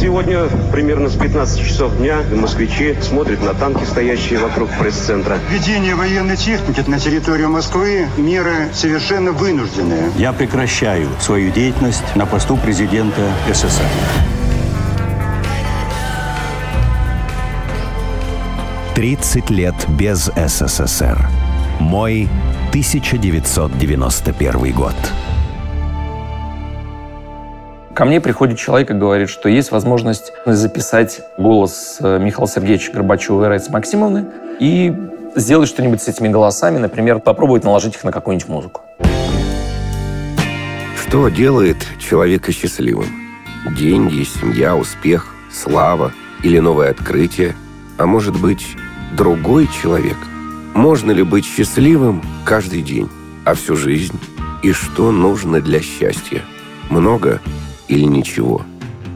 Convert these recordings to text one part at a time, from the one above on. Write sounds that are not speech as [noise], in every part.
Сегодня примерно с 15 часов дня москвичи смотрят на танки, стоящие вокруг пресс-центра. Введение военной техники на территорию Москвы – меры совершенно вынужденные. Я прекращаю свою деятельность на посту президента СССР. Тридцать лет без СССР. Мой 1991 год. Ко мне приходит человек и говорит, что есть возможность записать голос э, Михаила Сергеевича Горбачева и Раисы Максимовны и сделать что-нибудь с этими голосами, например, попробовать наложить их на какую-нибудь музыку. Что делает человека счастливым? Деньги, семья, успех, слава или новое открытие? А может быть, другой человек? Можно ли быть счастливым каждый день, а всю жизнь? И что нужно для счастья? Много или ничего?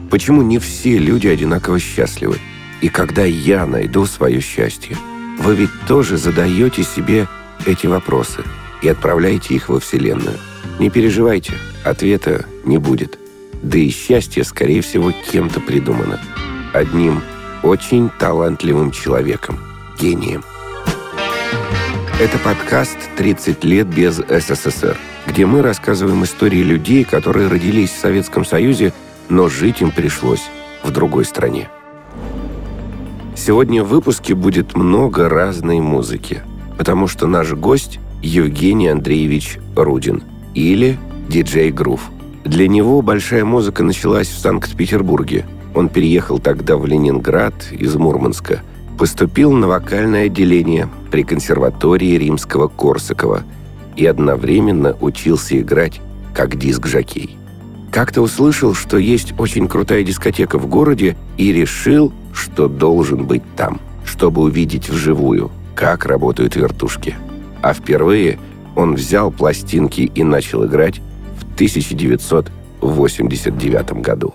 Почему не все люди одинаково счастливы? И когда я найду свое счастье? Вы ведь тоже задаете себе эти вопросы и отправляете их во Вселенную. Не переживайте, ответа не будет. Да и счастье, скорее всего, кем-то придумано. Одним очень талантливым человеком, гением. Это подкаст «30 лет без СССР», где мы рассказываем истории людей, которые родились в Советском Союзе, но жить им пришлось в другой стране. Сегодня в выпуске будет много разной музыки, потому что наш гость Евгений Андреевич Рудин или диджей Грув. Для него большая музыка началась в Санкт-Петербурге. Он переехал тогда в Ленинград из Мурманска – Поступил на вокальное отделение при консерватории римского Корсакова и одновременно учился играть как диск-жокей. Как-то услышал, что есть очень крутая дискотека в городе и решил, что должен быть там, чтобы увидеть вживую, как работают вертушки. А впервые он взял пластинки и начал играть в 1989 году.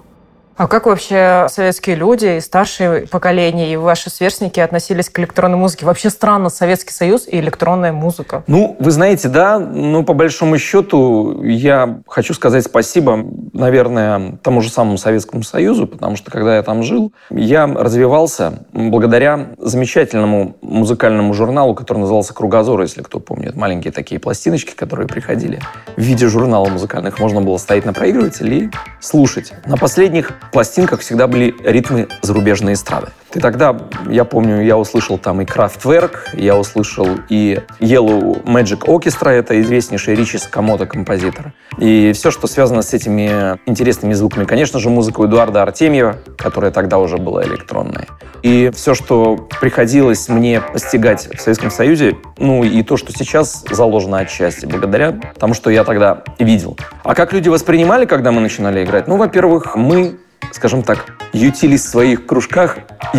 А как вообще советские люди и старшие поколения, и ваши сверстники относились к электронной музыке? Вообще странно Советский Союз и электронная музыка. Ну, вы знаете, да, но по большому счету я хочу сказать спасибо, наверное, тому же самому Советскому Союзу, потому что когда я там жил, я развивался благодаря замечательному музыкальному журналу, который назывался «Кругозор», если кто помнит. Маленькие такие пластиночки, которые приходили в виде журнала музыкальных. Можно было стоять на проигрывателе и слушать. На последних пластинках всегда были ритмы зарубежной эстрады. И тогда, я помню, я услышал там и Kraftwerk, я услышал и Yellow Magic Orchestra, это известнейший Ричи Сакамото композитор. И все, что связано с этими интересными звуками. Конечно же, музыку Эдуарда Артемьева, которая тогда уже была электронной. И все, что приходилось мне постигать в Советском Союзе, ну и то, что сейчас заложено отчасти, благодаря тому, что я тогда видел. А как люди воспринимали, когда мы начинали играть? Ну, во-первых, мы скажем так, ютились в своих кружках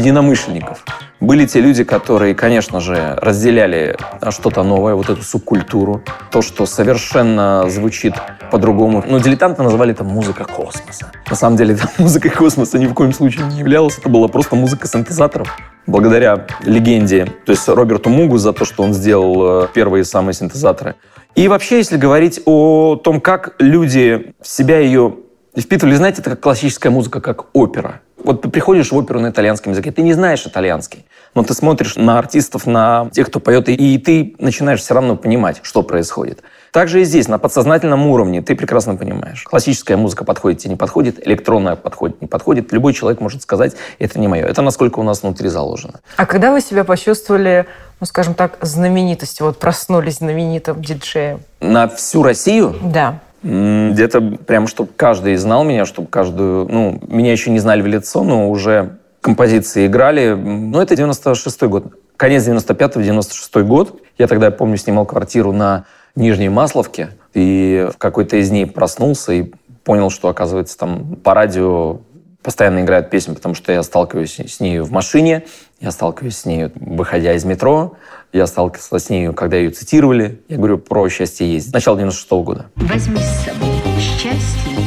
единомышленников. Были те люди, которые, конечно же, разделяли что-то новое, вот эту субкультуру, то, что совершенно звучит по-другому. Но дилетанты называли это музыка космоса. На самом деле, [laughs] это музыка космоса ни в коем случае не являлась. Это была просто музыка синтезаторов. Благодаря легенде, то есть Роберту Мугу за то, что он сделал э, первые самые синтезаторы. И вообще, если говорить о том, как люди в себя ее впитывали, знаете, это как классическая музыка, как опера. Вот ты приходишь в оперу на итальянском языке, ты не знаешь итальянский, но ты смотришь на артистов, на тех, кто поет, и ты начинаешь все равно понимать, что происходит. Также и здесь, на подсознательном уровне, ты прекрасно понимаешь. Классическая музыка подходит тебе, не подходит, электронная подходит, не подходит. Любой человек может сказать, это не мое. Это насколько у нас внутри заложено. А когда вы себя почувствовали, ну, скажем так, знаменитостью, вот проснулись знаменитым диджеем? На всю Россию? Да. Где-то прям, чтобы каждый знал меня, чтобы каждую... Ну, меня еще не знали в лицо, но уже композиции играли. Ну, это 96-й год. Конец 95-го, 96-й год. Я тогда, я помню, снимал квартиру на Нижней Масловке. И в какой-то из дней проснулся и понял, что, оказывается, там по радио постоянно играют песни, потому что я сталкиваюсь с ней в машине, я сталкиваюсь с ней, выходя из метро, я сталкивался с ней, когда ее цитировали. Я говорю про счастье есть. Начало 96 -го года. Возьми с собой счастье.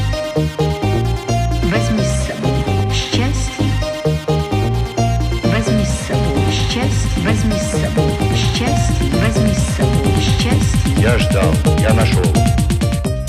Возьми с собой счастье. Возьми с собой счастье. Возьми с собой счастье. Возьми с собой счастье. Я ждал,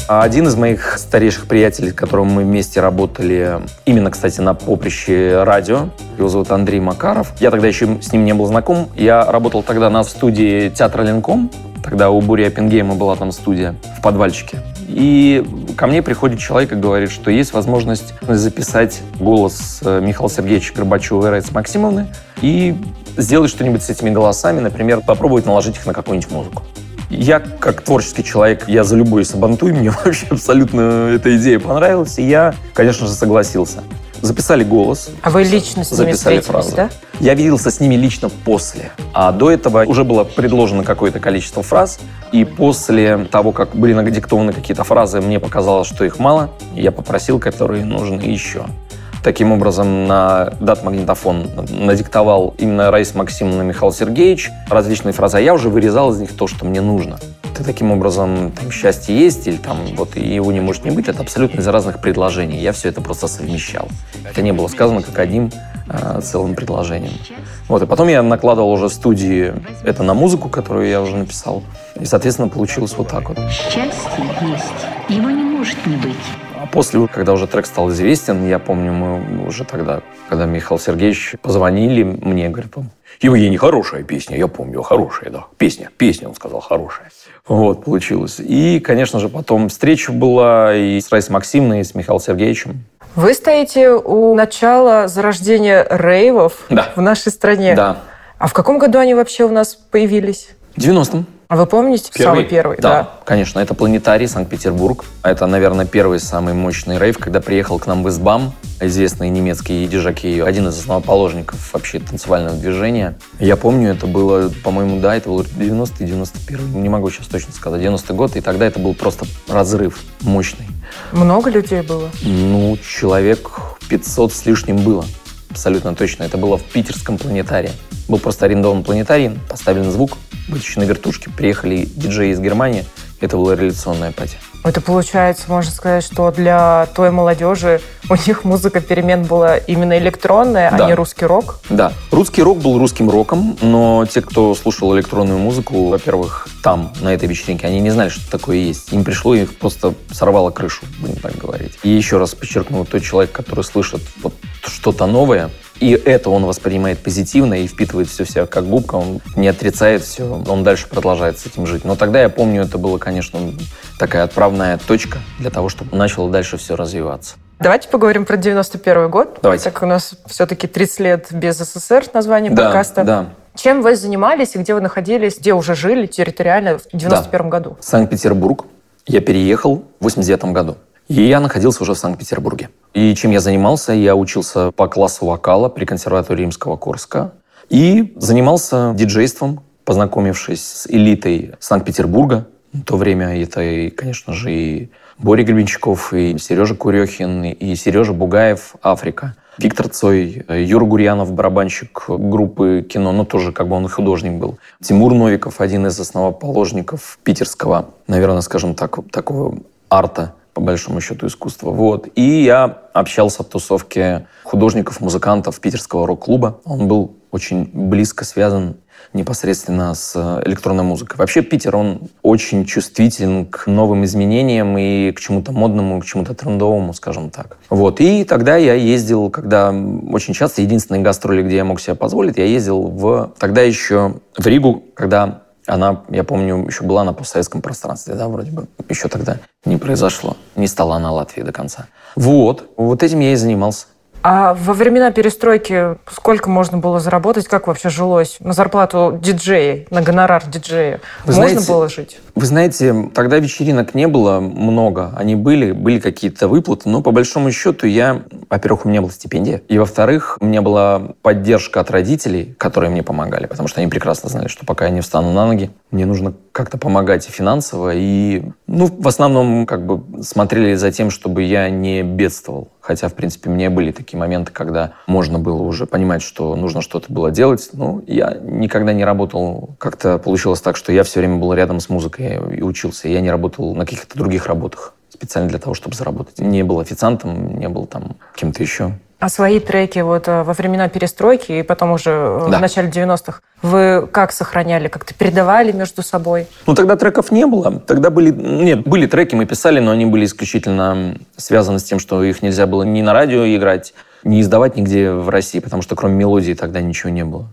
один из моих старейших приятелей, с которым мы вместе работали, именно, кстати, на поприще радио, его зовут Андрей Макаров. Я тогда еще с ним не был знаком. Я работал тогда на студии театра Ленком. Тогда у Бури Оппенгейма была там студия в подвальчике. И ко мне приходит человек и говорит, что есть возможность записать голос э, Михаила Сергеевича Горбачева и Раисы Максимовны и сделать что-нибудь с этими голосами, например, попробовать наложить их на какую-нибудь музыку. Я, как творческий человек, я за любой сабантуй, мне [laughs] вообще абсолютно эта идея понравилась, и я, конечно же, согласился. Записали голос. А вы лично с ними записали фразу. да? Я виделся с ними лично после. А до этого уже было предложено какое-то количество фраз. И после того, как были надиктованы какие-то фразы, мне показалось, что их мало. Я попросил, которые нужны еще. Таким образом, на дат-магнитофон надиктовал именно Раис Максимовна Михаил Сергеевич различные фразы, а я уже вырезал из них то, что мне нужно. Ты таким образом, там, счастье есть, или там, вот, и его не может не быть, это абсолютно из разных предложений. Я все это просто совмещал. Это не было сказано как одним э, целым предложением. Вот, и потом я накладывал уже в студии это на музыку, которую я уже написал. И, соответственно, получилось вот так вот. Счастье есть. Его не может не быть. А после, когда уже трек стал известен, я помню, мы уже тогда, когда Михаил Сергеевич позвонили мне, говорит, Евгений, хорошая песня, я помню, хорошая, да. Песня, песня, он сказал, хорошая. Вот, получилось. И, конечно же, потом встреча была и с Раисой Максимовной, и с Михаилом Сергеевичем. Вы стоите у начала зарождения рейвов Да. в нашей стране. Да. А в каком году они вообще у нас появились? В 90-м. А вы помните самый первый? Да, конечно. Это планетарий, Санкт-Петербург. Это, наверное, первый самый мощный рейв, когда приехал к нам в Избам, известный немецкий диджаки, один из основоположников вообще танцевального движения. Я помню, это было, по-моему, да, это был 90-й, 91-й, не могу сейчас точно сказать, 90-й год, и тогда это был просто разрыв мощный. Много людей было? Ну, человек 500 с лишним было. Абсолютно точно. Это было в питерском планетарии. Был просто арендован планетарий, поставлен звук, вытащены вертушки, приехали диджеи из Германии. Это была реляционная пати. Это получается, можно сказать, что для той молодежи у них музыка перемен была именно электронная, а Да. не русский рок. Да, русский рок был русским роком, но те, кто слушал электронную музыку, во-первых, там, на этой вечеринке, они не знали, что такое есть. Им пришло, их просто сорвало крышу, будем так говорить. И еще раз подчеркну, тот человек, который слышит вот что-то новое, и это он воспринимает позитивно и впитывает все в себя как губка, он не отрицает все, он дальше продолжает с этим жить. Но тогда я помню, это было, конечно, такая отправная точка для того, чтобы начало дальше все развиваться. Давайте поговорим про 91 год. Давайте. Так как у нас все-таки 30 лет без СССР название Да, подкаста. да. Чем вы занимались и где вы находились, где уже жили территориально в 91 году? Санкт-Петербург. Я переехал в 89 году. И я находился уже в Санкт-Петербурге. И чем я занимался? Я учился по классу вокала при консерватории Римского Курска. И занимался диджейством, познакомившись с элитой Санкт-Петербурга. В то время это, конечно же, и Боря Гребенщиков, и Сережа Курехин, и Сережа Бугаев, Африка. Виктор Цой, Юра Гурьянов, барабанщик группы кино, ну тоже как бы он художник был. Тимур Новиков, один из основоположников питерского, наверное, скажем так, такого арта, по большому счету, искусства. Вот. И я общался в тусовке художников, музыкантов питерского рок-клуба. Он был очень близко связан непосредственно с электронной музыкой. Вообще Питер, он очень чувствителен к новым изменениям и к чему-то модному, к чему-то трендовому, скажем так. Вот. И тогда я ездил, когда очень часто, единственные гастроли, где я мог себе позволить, я ездил в, тогда еще в Ригу, когда она, я помню, еще была на постсоветском пространстве, да, вроде бы. Еще тогда не произошло. Не стала она Латвии до конца. Вот. Вот этим я и занимался. А во времена перестройки сколько можно было заработать? Как вообще жилось? На зарплату диджея, на гонорар диджея? Вы можно знаете, было жить? Вы знаете, тогда вечеринок не было много. Они были, были какие-то выплаты, но по большому счету я, во-первых, у меня была стипендия, и во-вторых, у меня была поддержка от родителей, которые мне помогали, потому что они прекрасно знали, что пока я не встану на ноги, мне нужно как-то помогать и финансово, и, ну, в основном, как бы смотрели за тем, чтобы я не бедствовал. Хотя, в принципе, меня были такие моменты, когда можно было уже понимать, что нужно что-то было делать. Но я никогда не работал. Как-то получилось так, что я все время был рядом с музыкой и учился. Я не работал на каких-то других работах специально для того, чтобы заработать. Не был официантом, не был там кем-то еще. А свои треки вот э, во времена перестройки и потом уже э, Да. в начале 90-х вы как сохраняли? Как-то передавали между собой? Ну, тогда треков не было. Тогда были... Нет, были треки, мы писали, но они были исключительно связаны с тем, что их нельзя было ни на радио играть, ни издавать нигде в России, потому что кроме мелодии тогда ничего не было.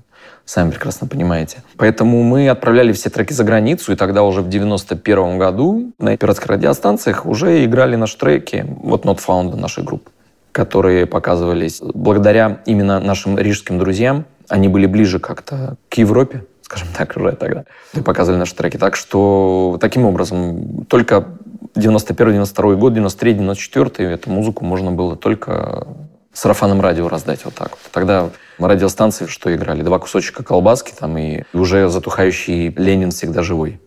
Сами прекрасно понимаете. Поэтому мы отправляли все треки за границу, и тогда уже в 91 году на пиратских радиостанциях уже играли наши треки, вот Not Found нашей группы, которые показывались благодаря именно нашим рижским друзьям. Они были ближе как-то к Европе, скажем [laughs] так, уже тогда. И показывали наши треки. Так что таким образом только 91 92 год, 93 94 эту музыку можно было только сарафаном радио раздать вот так вот. Тогда радиостанции что играли? Два кусочка колбаски там и уже затухающий Ленин всегда живой.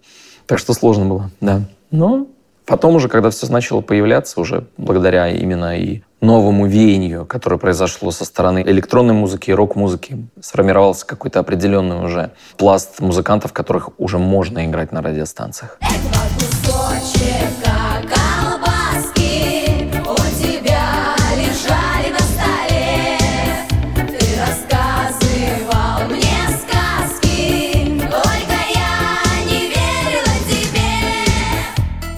Так что сложно было, да. Но потом уже, когда все начало появляться, уже благодаря именно и новому веянию, которое произошло со стороны электронной музыки и рок-музыки, сформировался какой-то определенный уже пласт музыкантов, которых уже можно играть на радиостанциях. Кусочек колбаски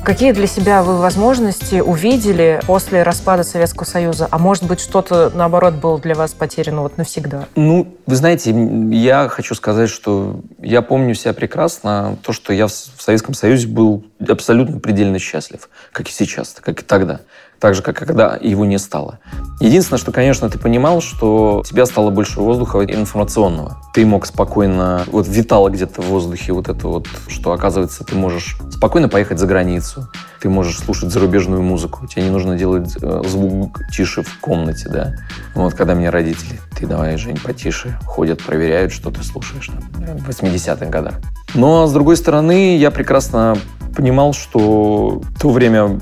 Какие для себя вы возможности увидели после распада Советского Союза? А может быть, что-то, наоборот, было для вас потеряно вот навсегда? Ну, вы знаете, я хочу сказать, что я помню себя прекрасно. То, что я в Советском Союзе был абсолютно предельно счастлив, как и сейчас, как и тогда. Так же, как когда его не стало. Единственное, что, конечно, ты понимал, что у тебя стало больше воздуха информационного. Ты мог спокойно, вот витало где-то в воздухе вот это вот, что, оказывается, ты можешь спокойно поехать за границу, ты можешь слушать зарубежную музыку, тебе не нужно делать э, звук тише в комнате, да. Вот когда мне родители, ты давай, Жень, потише, ходят, проверяют, что ты слушаешь там, в 80-х годах. Но, с другой стороны, я прекрасно понимал, что в то время,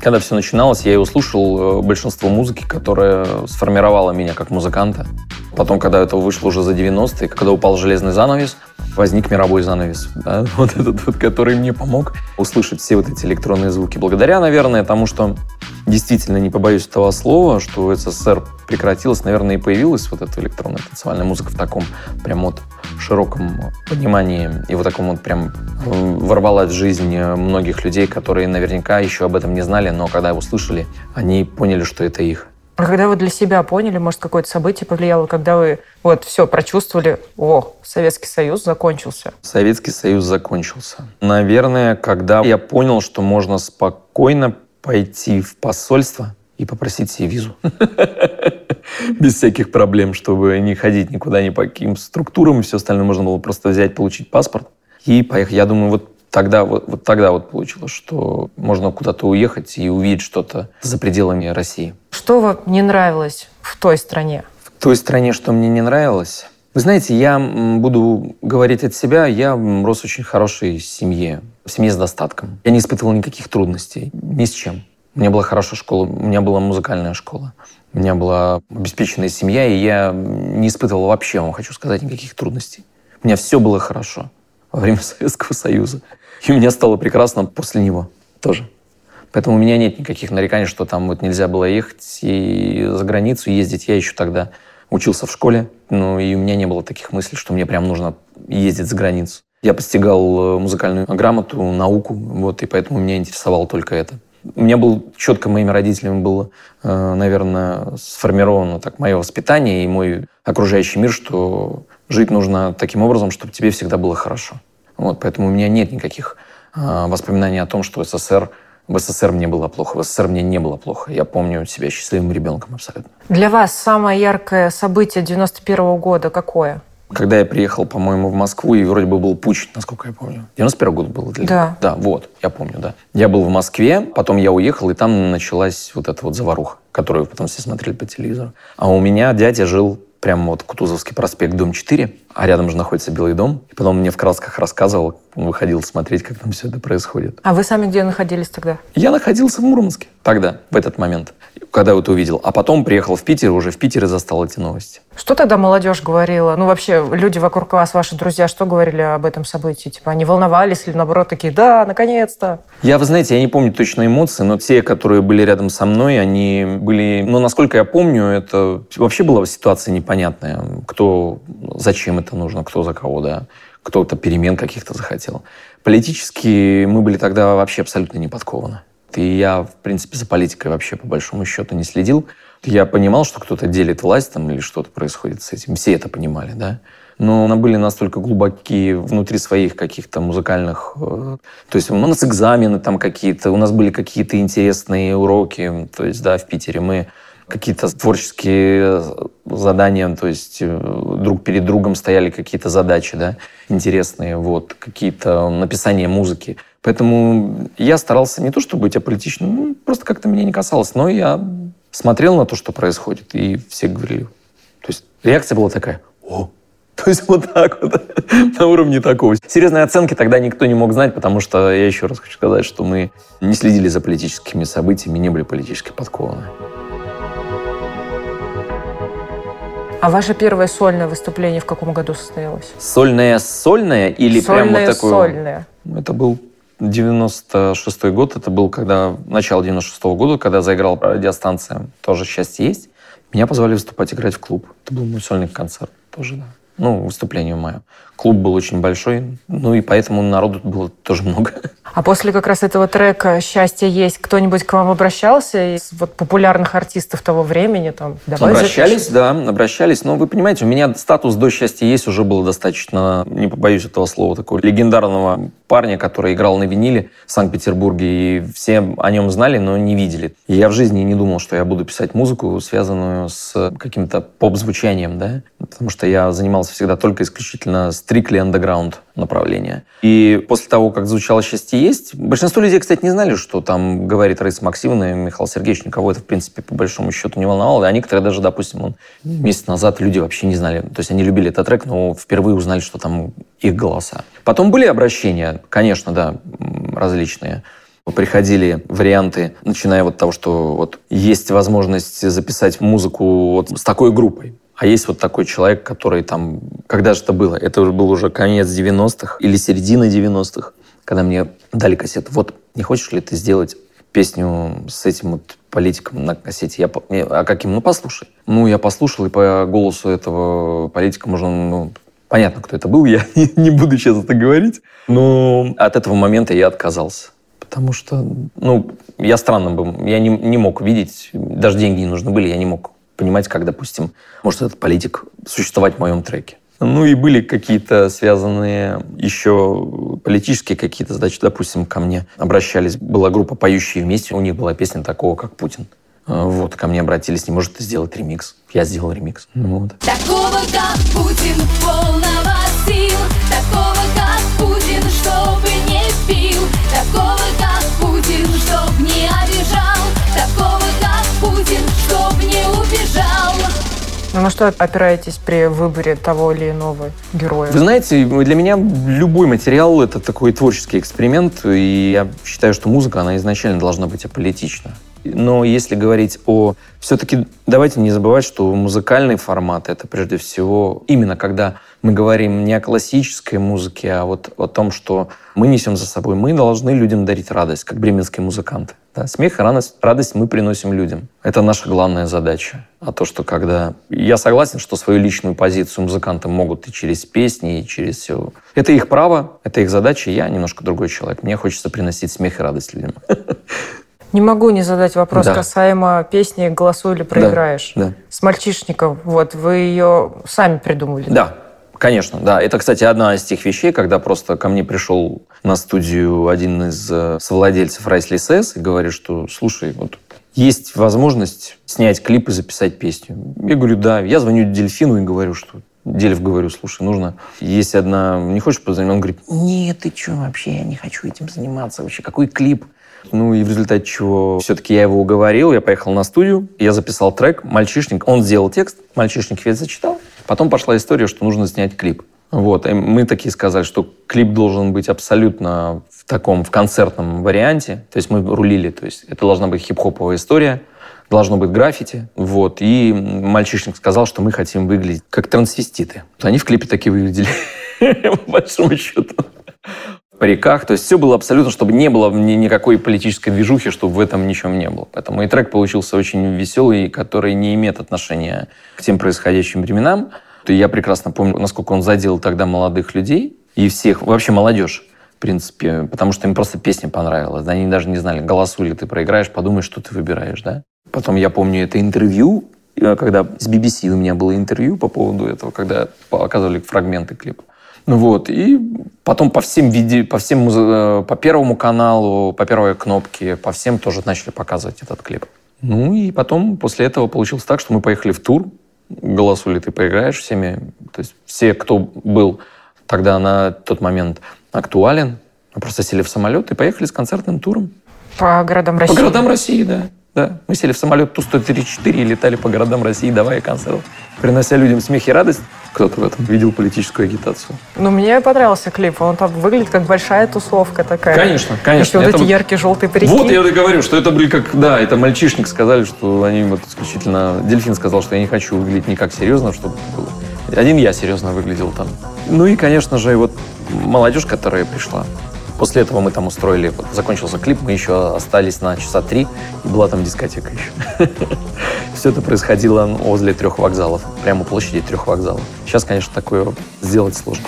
когда все начиналось, я и услышал э, большинство музыки, которая сформировала меня как музыканта. Потом, когда это вышло уже за 90-е, когда упал железный занавес, возник мировой занавес. да, [laughs] вот этот вот, который мне помог услышать все вот эти электронные звуки. Благодаря, наверное, тому, что действительно, не побоюсь этого слова, что СССР прекратилась, наверное, и появилась вот эта электронная танцевальная музыка в таком прям вот широком понимании и вот таком вот прям э, ворвалась в жизнь э, многих людей, которые наверняка еще об этом не знали, но когда услышали, они поняли, что это их. А когда вы для себя поняли, может, какое-то событие повлияло, когда вы вот все прочувствовали, о, Советский Союз закончился. Советский Союз закончился. Наверное, когда я понял, что можно спокойно пойти в посольство и попросить себе визу. [laughs] Без всяких проблем, чтобы не ходить никуда, ни по каким структурам и все остальное. Можно было просто взять, получить паспорт и поехать. Я думаю, вот тогда вот, вот тогда вот получилось, что можно куда-то уехать и увидеть что-то за пределами России. Что вам не нравилось в той стране? В той стране, что мне не нравилось. Вы знаете, я буду говорить от себя, я рос в очень хорошей семье, в семье с достатком. Я не испытывал никаких трудностей, ни с чем. Меня была хорошая школа, у меня была музыкальная школа. У меня была обеспеченная семья, и я не испытывал вообще, вам хочу сказать, никаких трудностей. У меня все было хорошо во время [laughs] Советского Союза. И у меня стало прекрасно после него тоже. Поэтому у меня нет никаких нареканий, что там вот нельзя было ехать и за границу ездить. Я еще тогда учился в школе, ну и у меня не было таких мыслей, что мне прям нужно ездить за границу. Я постигал э, музыкальную грамоту, науку, вот, и поэтому меня интересовало только это. У меня был четко моими родителями было, э, наверное, сформировано так мое воспитание и мой окружающий мир, что жить нужно таким образом, чтобы тебе всегда было хорошо. Вот, поэтому у меня нет никаких э, воспоминаний о том, что СССР в СССР мне было плохо, в СССР мне не было плохо. Я помню себя счастливым ребенком абсолютно. Для вас самое яркое событие 91 года какое? Когда я приехал, по-моему, в Москву, и вроде бы был путь, насколько я помню. 91 год был для Да. Да, вот, я помню, да. Я был в Москве, потом я уехал, и там началась вот эта вот заваруха, которую потом все смотрели по телевизору. А у меня дядя жил прямо вот Кутузовский проспект, дом 4, а рядом же находится Белый дом. И потом мне в красках рассказывал, Он выходил смотреть, как там все это происходит. А вы сами где находились тогда? Я находился в Мурманске тогда, в этот момент, когда вот увидел. А потом приехал в Питер, уже в Питере застал эти новости. Что тогда молодежь говорила? Ну, вообще, люди вокруг вас, ваши друзья, что говорили об этом событии? Типа, они волновались или, наоборот, такие, да, наконец-то? Я, вы знаете, я не помню точно эмоции, но те, которые были рядом со мной, они были... Ну, насколько я помню, это вообще была ситуация непонятная. Кто, зачем это нужно, кто за кого, да. Кто-то перемен каких-то захотел. Политически мы были тогда вообще абсолютно не подкованы. И я, в принципе, за политикой вообще, по большому счету, не следил. Я понимал, что кто-то делит власть там или что-то происходит с этим. Все это понимали, да. Но мы были настолько глубокие внутри своих каких-то музыкальных... э, То есть у нас экзамены там какие-то, у нас были какие-то интересные уроки. То есть, да, в Питере мы какие-то творческие задания, то есть э, друг перед другом стояли какие-то задачи, да, интересные, вот, какие-то написания музыки. Поэтому я старался не то, чтобы быть аполитичным, ну, просто как-то меня не касалось, но я смотрел на то, что происходит, и все говорили. То есть реакция была такая, о, [laughs] то есть вот так вот, [laughs] на уровне такого. Серьезной оценки тогда никто не мог знать, потому что, я еще раз хочу сказать, что мы не следили за политическими событиями, не были политически подкованы. А ваше первое сольное выступление в каком году состоялось? Сольное-сольное или прям вот такое? Сольное. Это был 96 год, это был когда начало 96 года, когда заиграл радиостанция «Тоже счастье есть». Меня позвали выступать, играть в клуб. Это был мой сольный концерт тоже, да. Ну, выступление мое. Клуб был очень большой, ну и поэтому народу было тоже много. А после как раз этого трека «Счастье есть» кто-нибудь к вам обращался из вот популярных артистов того времени? Там, Давай обращались, да, обращались. Но вы понимаете, у меня статус до счастья есть уже был достаточно, не побоюсь этого слова, такого легендарного парня, который играл на виниле в Санкт-Петербурге, и все о нем знали, но не видели. И я в жизни не думал, что я буду писать музыку, связанную с каким-то поп-звучанием, да, потому что я занимался всегда только исключительно стрикли андеграунд направления. И после того, как звучало «Счастье есть», большинство людей, кстати, не знали, что там говорит Раиса Максимовна и Михаил Сергеевич, никого это, в принципе, по большому счету не волновало. А некоторые даже, допустим, он, месяц назад люди вообще не знали. То есть они любили этот трек, но впервые узнали, что там их голоса. Потом были обращения, конечно, да, различные. Приходили варианты, начиная вот от того, что вот есть возможность записать музыку вот с такой группой. А есть вот такой человек, который там... Когда же это было? Это уже был уже конец 90-х или середина 90-х, когда мне дали кассету. Вот, не хочешь ли ты сделать песню с этим вот политиком на кассете? Я, а каким? Ну, послушай. Ну, я послушал, и по голосу этого политика можно... Ну, понятно, кто это был, [laughs] я не буду сейчас это говорить. Но от этого момента я отказался. Потому что, ну, я странно был. Я не, не мог видеть, даже деньги не нужны были, я не мог понимать, как, допустим, может этот политик существовать в моем треке. Ну и были какие-то связанные еще политические какие-то задачи. Допустим, ко мне обращались, была группа «Поющие вместе», у них была песня такого, как «Путин». А, Вот, ко мне обратились, не может ты сделать ремикс. Я сделал ремикс. Вот. Такого, как Путин, полного сил Такого, как Путин, чтобы не пил Такого, как Путин, чтоб не на что опираетесь при выборе того или иного героя? Вы знаете, для меня любой материал — это такой творческий эксперимент, и я считаю, что музыка, она изначально должна быть аполитична. Но если говорить о... Все-таки давайте не забывать, что музыкальный формат — это прежде всего именно когда мы говорим не о классической музыке, а вот о том, что мы несем за собой. Мы должны людям дарить радость, как бременские музыканты. Да, смех и радость, радость мы приносим людям. Это наша главная задача. А то, что когда... Я согласен, что свою личную позицию музыканты могут и через песни, и через все. Это их право, это их задача. Я немножко другой человек. Мне хочется приносить смех и радость людям. Не могу не задать вопрос Да. касаемо песни «Голосуй или проиграешь». Да. С «Мальчишников», вот, вы ее сами придумали? Да, конечно, да. Это, кстати, одна из тех вещей, когда просто ко мне пришел на студию один из э, совладельцев Райсли СС и говорит, что, слушай, вот есть возможность снять клип и записать песню. Я говорю, да. Я звоню Дельфину и говорю, что Дельф, говорю, слушай, нужно... Есть одна... Не хочешь позвонить? Он говорит, нет, ты что вообще? Я не хочу этим заниматься вообще. Какой клип? Ну и в результате чего все-таки я его уговорил, я поехал на студию, я записал трек «Мальчишник». Он сделал текст, «Мальчишник» весь зачитал. Потом пошла история, что нужно снять клип. Вот. И мы такие сказали, что клип должен быть абсолютно в таком, в концертном варианте. То есть мы рулили. То есть это должна быть хип-хоповая история, должно быть граффити. Вот. И мальчишник сказал, что мы хотим выглядеть как трансвеститы. Они в клипе такие выглядели, [laughs] по большому счету. Париках. То есть все было абсолютно, чтобы не было ни- никакой политической движухи, чтобы в этом ничем не было. Поэтому и трек получился очень веселый, который не имеет отношения к тем происходящим временам. И я прекрасно помню, насколько он задел тогда молодых людей и всех, вообще молодежь, в принципе, потому что им просто песня понравилась. Они даже не знали, голосуй ли ты проиграешь, подумай, что ты выбираешь, да. Потом я помню это интервью, э, когда с BBC у меня было интервью по поводу этого, когда показывали фрагменты клипа. Ну вот, и потом по всем виде, по всем, э, по первому каналу, по первой кнопке, по всем тоже начали показывать этот клип. Ну и потом после этого получилось так, что мы поехали в тур, голосу ли ты проиграешь всеми, то есть все, кто был тогда на тот момент актуален, мы просто сели в самолет и поехали с концертным туром. По городам России. По городам России, да. да. Мы сели в самолет Ту-134 и летали по городам России, давая концерт, принося людям смех и радость. Кто-то в этом видел политическую агитацию. Ну, мне понравился клип. Он там выглядит как большая тусовка такая. Конечно, конечно. Еще вот Это эти яркие желтые парики. Вот я и говорю, что это были как, да, это мальчишник сказали, что они вот исключительно... Дельфин сказал, что я не хочу выглядеть никак серьезно, чтобы было. Один я серьезно выглядел там. Ну и, конечно же, и вот молодежь, которая пришла. После этого мы там устроили, вот закончился клип, мы еще остались на часа три, и была там дискотека еще. [laughs] Все это происходило возле трех вокзалов, прямо у площади трех вокзалов. Сейчас, конечно, такое сделать сложно.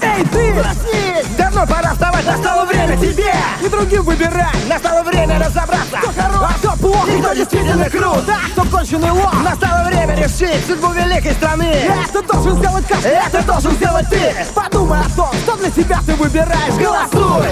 Эй, ты! Проснись! Давно пора вставать, настало время тебе И другим выбирать, настало время разобраться Кто хорош, а кто плох, и кто действительно крут А кто конченый лох, настало время решить Судьбу великой страны Это должен сделать каждый, это должен сделать ты Подумай о том, что для себя ты выбираешь Голосуй!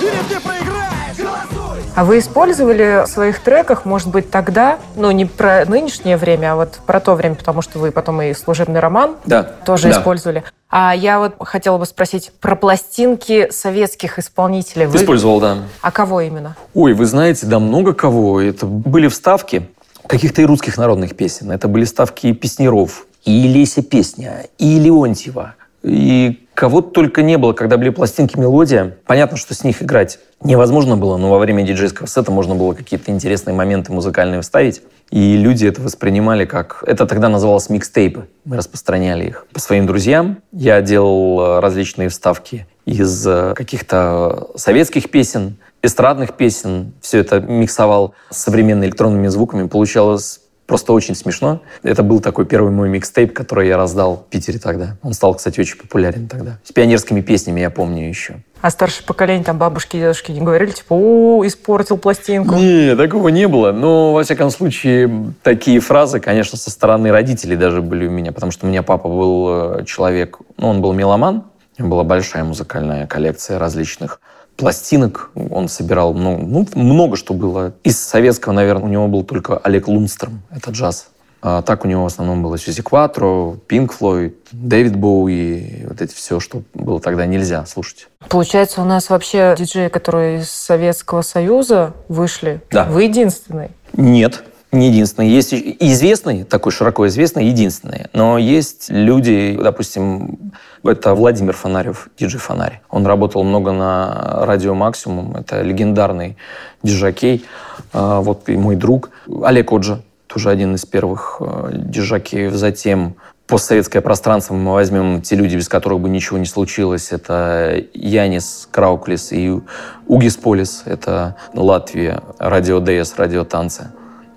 Или ты проиграешь, голосуй! А вы использовали в своих треках, может быть, тогда, ну, не про нынешнее время, а вот про то время, потому что вы потом и служебный роман Да. тоже да. использовали. А я вот хотела бы спросить про пластинки советских исполнителей. Вы- Использовал, да. А кого именно? Ой, вы знаете, да много кого. Это были вставки каких-то и русских народных песен. Это были вставки и Песнеров, и Леся Песня, и Леонтьева. И кого только не было, когда были пластинки «Мелодия». Понятно, что с них играть невозможно было, но во время диджейского сета можно было какие-то интересные моменты музыкальные вставить. И люди это воспринимали как... Это тогда называлось микстейпы. Мы распространяли их по своим друзьям. Я делал э, различные вставки из э, каких-то советских песен, эстрадных песен. Все это миксовал с современными электронными звуками. Получалось просто очень смешно. Это был такой первый мой микстейп, который я раздал в Питере тогда. Он стал, кстати, очень популярен тогда. С пионерскими песнями я помню еще. А старшее поколение, там бабушки и дедушки не говорили, типа, о, испортил пластинку. Не, такого не было. Но, во всяком случае, такие фразы, конечно, со стороны родителей даже были у меня, потому что у меня папа был э, человек, ну, он был меломан, у него была большая музыкальная коллекция различных пластинок. Он собирал ну, ну, много что было. Из советского, наверное, у него был только Олег Лунстром, это джаз. А так у него в основном было Сьюзи Кватро, Пинк Флойд, Дэвид Боуи, вот эти все, что было тогда нельзя слушать. Получается, у нас вообще диджеи, которые из Советского Союза вышли, Да. вы единственный. Нет, не единственный. Есть известный, такой широко известный, единственный. Но есть люди, допустим, это Владимир Фонарев, диджей Фонарь. Он работал много на радио Максимум. Это легендарный диджакей. А, Вот и мой друг Олег Оджа, тоже один из первых э, диджакеев. Затем постсоветское пространство мы возьмем те люди, без которых бы ничего не случилось. Это Янис Крауклис и Угис Полис. Это Латвия, радио ДС, радио танцы.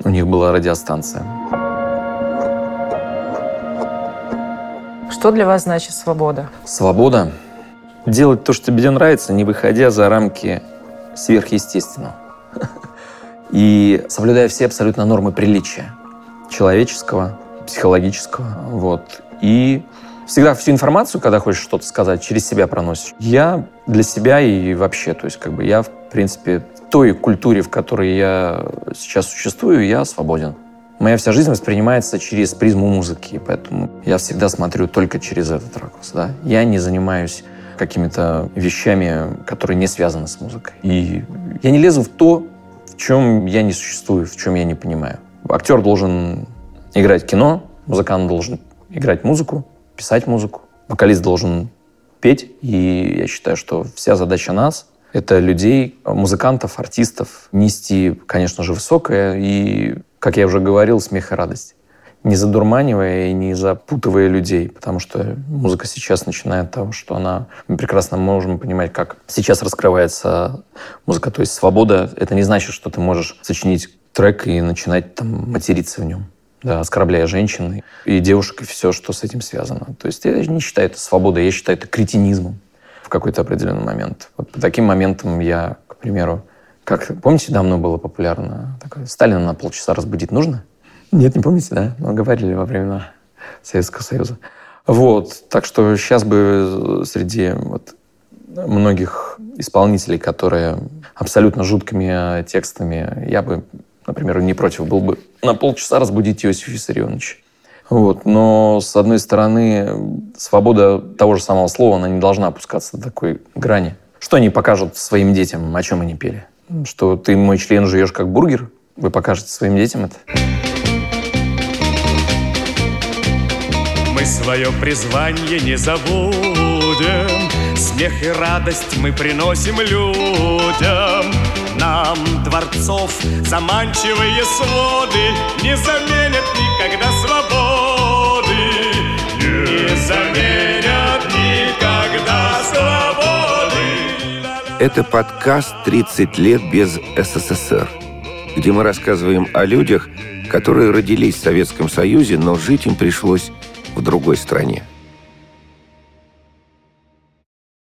У них была радиостанция. Что для вас значит свобода? Свобода. Делать то, что тебе нравится, не выходя за рамки сверхъестественного. [laughs] И соблюдая все абсолютно нормы приличия. Человеческого, психологического. Вот. И всегда всю информацию, когда хочешь что-то сказать, через себя проносишь. Я для себя и вообще, то есть как бы я, в принципе, той культуре, в которой я сейчас существую, я свободен. Моя вся жизнь воспринимается через призму музыки, поэтому я всегда смотрю только через этот ракурс. Да? Я не занимаюсь какими-то вещами, которые не связаны с музыкой. И я не лезу в то, в чем я не существую, в чем я не понимаю. Актер должен играть кино, музыкант должен играть музыку, писать музыку, Вокалист должен петь, и я считаю, что вся задача нас — это людей, музыкантов, артистов, нести, конечно же, высокое и, как я уже говорил, смех и радость не задурманивая и не запутывая людей, потому что музыка сейчас начинает того, что она... Мы прекрасно можем понимать, как сейчас раскрывается музыка. То есть свобода — это не значит, что ты можешь сочинить трек и начинать там материться в нем, да, оскорбляя женщин и девушек, и все, что с этим связано. То есть я не считаю это свободой, я считаю это кретинизмом в какой-то определенный момент. Вот по таким моментам я, к примеру, как, помните, давно было популярно такое, Сталина на полчаса разбудить нужно? Нет, не помните, да? Мы говорили во времена Советского Союза. Вот, так что сейчас бы среди вот многих исполнителей, которые абсолютно жуткими текстами, я бы, например, не против был бы на полчаса разбудить Иосифа Виссарионовича. Вот. Но, с одной стороны, свобода того же самого слова, она не должна опускаться до такой грани. Что они покажут своим детям, о чем они пели? Что ты мой член жуешь как бургер? Вы покажете своим детям это? Мы свое призвание не забудем, Смех и радость мы приносим людям. Нам дворцов заманчивые своды Не заменят никогда заменят никогда свободы. Это подкаст «30 лет без СССР», где мы рассказываем о людях, которые родились в Советском Союзе, но жить им пришлось в другой стране.